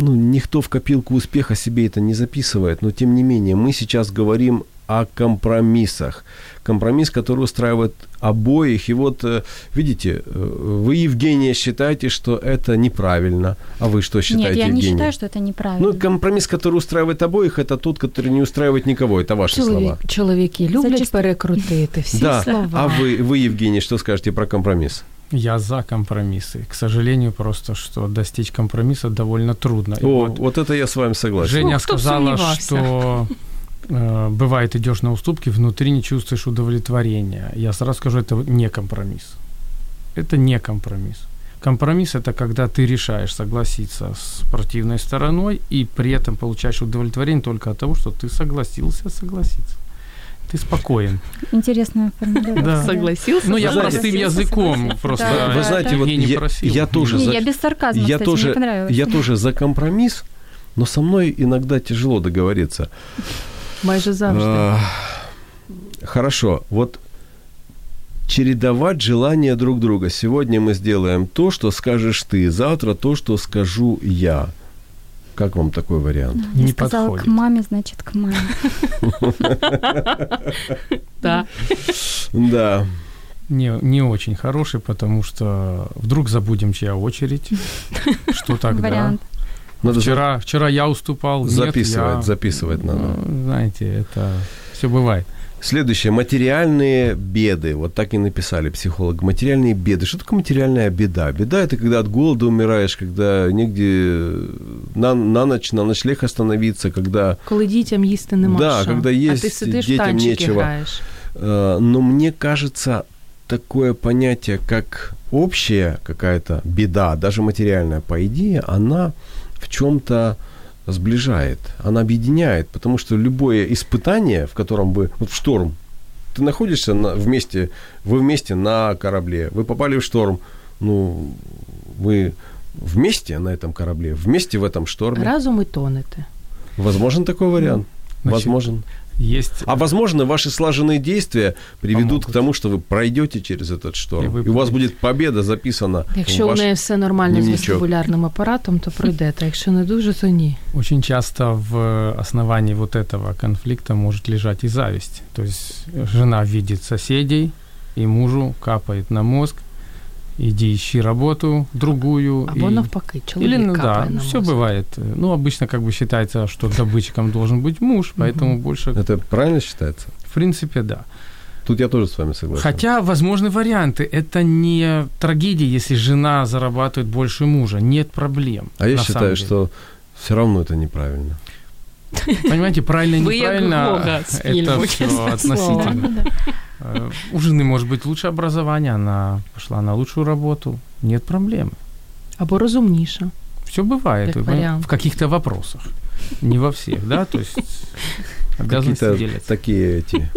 ну, никто в копилку успеха себе это не записывает, но тем не менее, мы сейчас говорим о компромиссах. Компромисс, который устраивает обоих. И вот, э, видите, э, вы, Евгения, считаете, что это неправильно. А вы что считаете, Нет, я Евгения? не считаю, что это неправильно. Ну, компромисс, который устраивает обоих, это тот, который не устраивает никого. Это ваши Чоловік, слова. Чоловіки люблять Зачаст... перекрутити всі да. слова. А вы, вы, Евгений, что скажете про компромисс? Я за компромиссы. К сожалению, просто что достичь компромисса довольно трудно. О, вот, вот это я с вами согласен. Женя ну, сказала, что Э, бывает, идешь на уступки, внутри не чувствуешь удовлетворения. Я сразу скажу, это не компромисс. Это не компромисс. Компромисс это когда ты решаешь согласиться с противной стороной и при этом получаешь удовлетворение только от того, что ты согласился согласиться. Ты спокоен. Интересная формулировка. Да. Согласился. Ну, я простым языком просто. Да. Вы знаете, вот я, я тоже не, за... я без сарказма, я кстати, тоже, мне понравилось. Я тоже за компромисс, но со мной иногда тяжело договориться. Майже завжди. Хорошо, вот чередовать желания друг друга. Сегодня мы сделаем то, что скажешь ты, завтра то, что скажу я. Как вам такой вариант? Я не сказала подходит. к маме, значит, к маме. Да. Да. Не, не очень хороший, потому что вдруг забудем, чья очередь. Что тогда? Вариант. Надо вчера, за... вчера я уступал. Записывать, нет, я... записывать надо. Ну, знаете, это все бывает. Следующее. Материальные беды. Вот так и написали психолог. Материальные беды. Что такое материальная беда? Беда – это когда от голода умираешь, когда негде на, на ночь, на ночлег остановиться, когда... Коли дітям їсти нема Да, що. когда есть а ти сидиш детям в нечего. граєш. Но мне кажется, такое понятие, как общая какая-то беда, даже материальная, по идее, она в чем-то сближает, она объединяет, потому что любое испытание, в котором вы, вот в шторм, ты находишься на, вместе, вы вместе на корабле, вы попали в шторм, ну, вы вместе на этом корабле, вместе в этом шторме. Разум и тонете. Возможен такой вариант? Значит, Возможен. Есть... А возможно, ваши слаженные действия приведут Помогут. к тому, что вы пройдете через этот шторм. И, вы и у вас будет победа записана. Якщо у неї все нормально з вестибулярним апаратом, то пройдете. Якщо не дуже, то ні. Очень часто в основании вот этого конфликта может лежать и зависть. То есть жена видит соседей, и мужу капает на мозг, иди ищи работу другую. Або и... навпаки, человек Или, ну да, все бывает. Ну, обычно как бы считается, что добытчиком должен быть муж, поэтому больше... Это правильно считается? В принципе, да. Тут я тоже с вами согласен. Хотя возможны варианты. Это не трагедия, если жена зарабатывает больше мужа. Нет проблем. А я считаю, что все равно это неправильно. Понимаете, правильно и неправильно, это все относительно. Э, у жены может быть лучшее образование, она пошла на лучшую работу, нет проблемы. Або розумніше. Все бывает в каких-то вопросах, не во всех, да, то есть обязанности Такие эти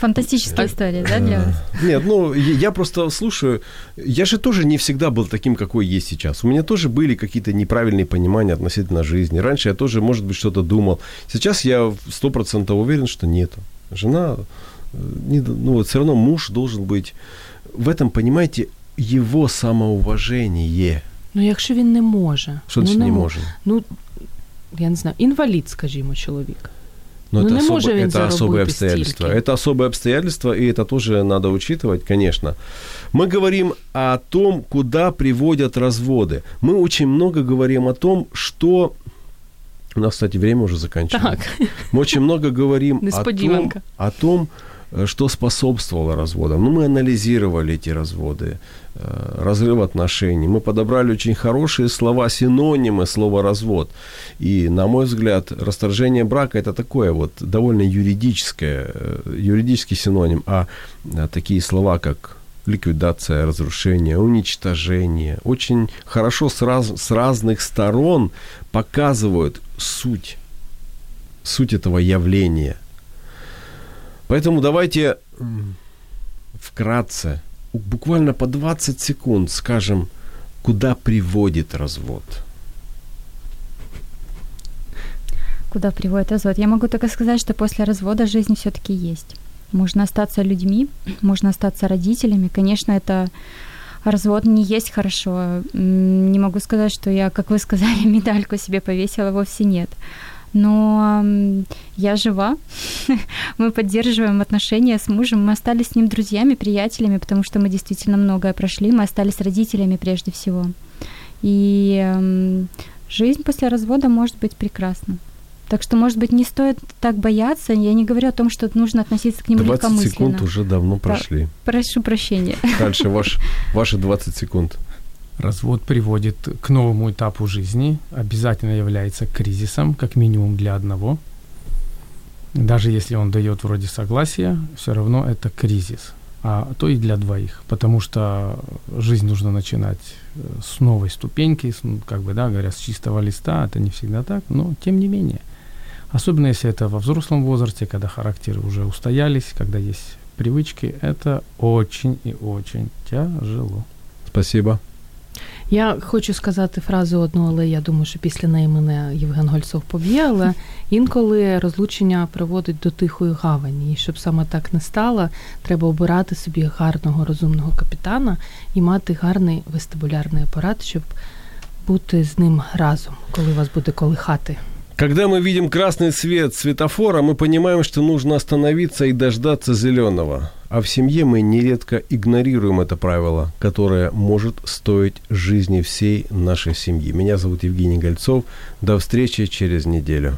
Фантастическая история, да, для вас? Нет, ну, я просто слушаю. Я же тоже не всегда был таким, какой есть сейчас. У меня тоже были какие-то неправильные понимания относительно жизни. Раньше я тоже, может быть, что-то думал. Сейчас я сто процентов уверен, что нет. Жена, э, ну, вот все равно муж должен быть... В этом, понимаете, его самоуважение. Ну, якщо він не може. Що ну, не, не може? Ну, я не знаю, інвалід, скажімо, чоловік. Но ну, это, не особо, это особые обстоятельства. Стільки. Это особые обстоятельства, и это тоже надо учитывать, конечно. Мы говорим о том, куда приводят разводы. Мы очень много говорим о том, что... У нас, кстати, время уже заканчивается. Так. Мы очень много говорим о том, о том, что способствовало разводам. Ну, мы анализировали эти разводы, э, разрыв отношений. Мы подобрали очень хорошие слова, синонимы слова «развод». И, на мой взгляд, расторжение брака – это такое вот довольно юридическое, э, юридический синоним. А такие слова, как ликвидация, разрушение, уничтожение, очень хорошо с, раз, с разных сторон показывают суть, суть этого явления – Поэтому давайте вкратце, буквально по 20 секунд скажем, куда приводит развод. Куда приводит развод? Я могу только сказать, что после развода жизнь все-таки есть. Можно остаться людьми, можно остаться родителями. Конечно, это развод не есть хорошо. Не могу сказать, что я, как вы сказали, медальку себе повесила, вовсе нет но я жива, мы поддерживаем отношения с мужем, мы остались с ним друзьями, приятелями, потому что мы действительно многое прошли, мы остались родителями прежде всего. И жизнь после развода может быть прекрасна. Так что, может быть, не стоит так бояться. Я не говорю о том, что нужно относиться к нему 20 легкомысленно. секунд уже давно прошли. Да, прошу прощения. Дальше ваш, ваши 20 секунд. Развод приводит к новому этапу жизни, обязательно является кризисом, как минимум для одного. Даже если он дает вроде согласия, все равно это кризис, а то и для двоих, потому что жизнь нужно начинать э, с новой ступеньки, с, ну, как бы, да, говоря, с чистого листа, это не всегда так, но тем не менее. Особенно если это во взрослом возрасте, когда характеры уже устоялись, когда есть привычки, это очень и очень тяжело. Спасибо. Я хочу сказати фразу одну, але я думаю, що після неї мене Євген Гольцов поб'є. Але інколи розлучення приводить до тихої гавані. І щоб саме так не стало, треба обирати собі гарного розумного капітана і мати гарний вестибулярний апарат, щоб бути з ним разом, коли вас буде колихати. Когда мы видим красный свет светофора, мы понимаем, что нужно остановиться и дождаться зеленого. А в семье мы нередко игнорируем это правило, которое может стоить жизни всей нашей семьи. Меня зовут Евгений Гольцов. До встречи через неделю.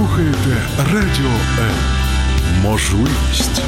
слухаєте Радіо М. Можливість.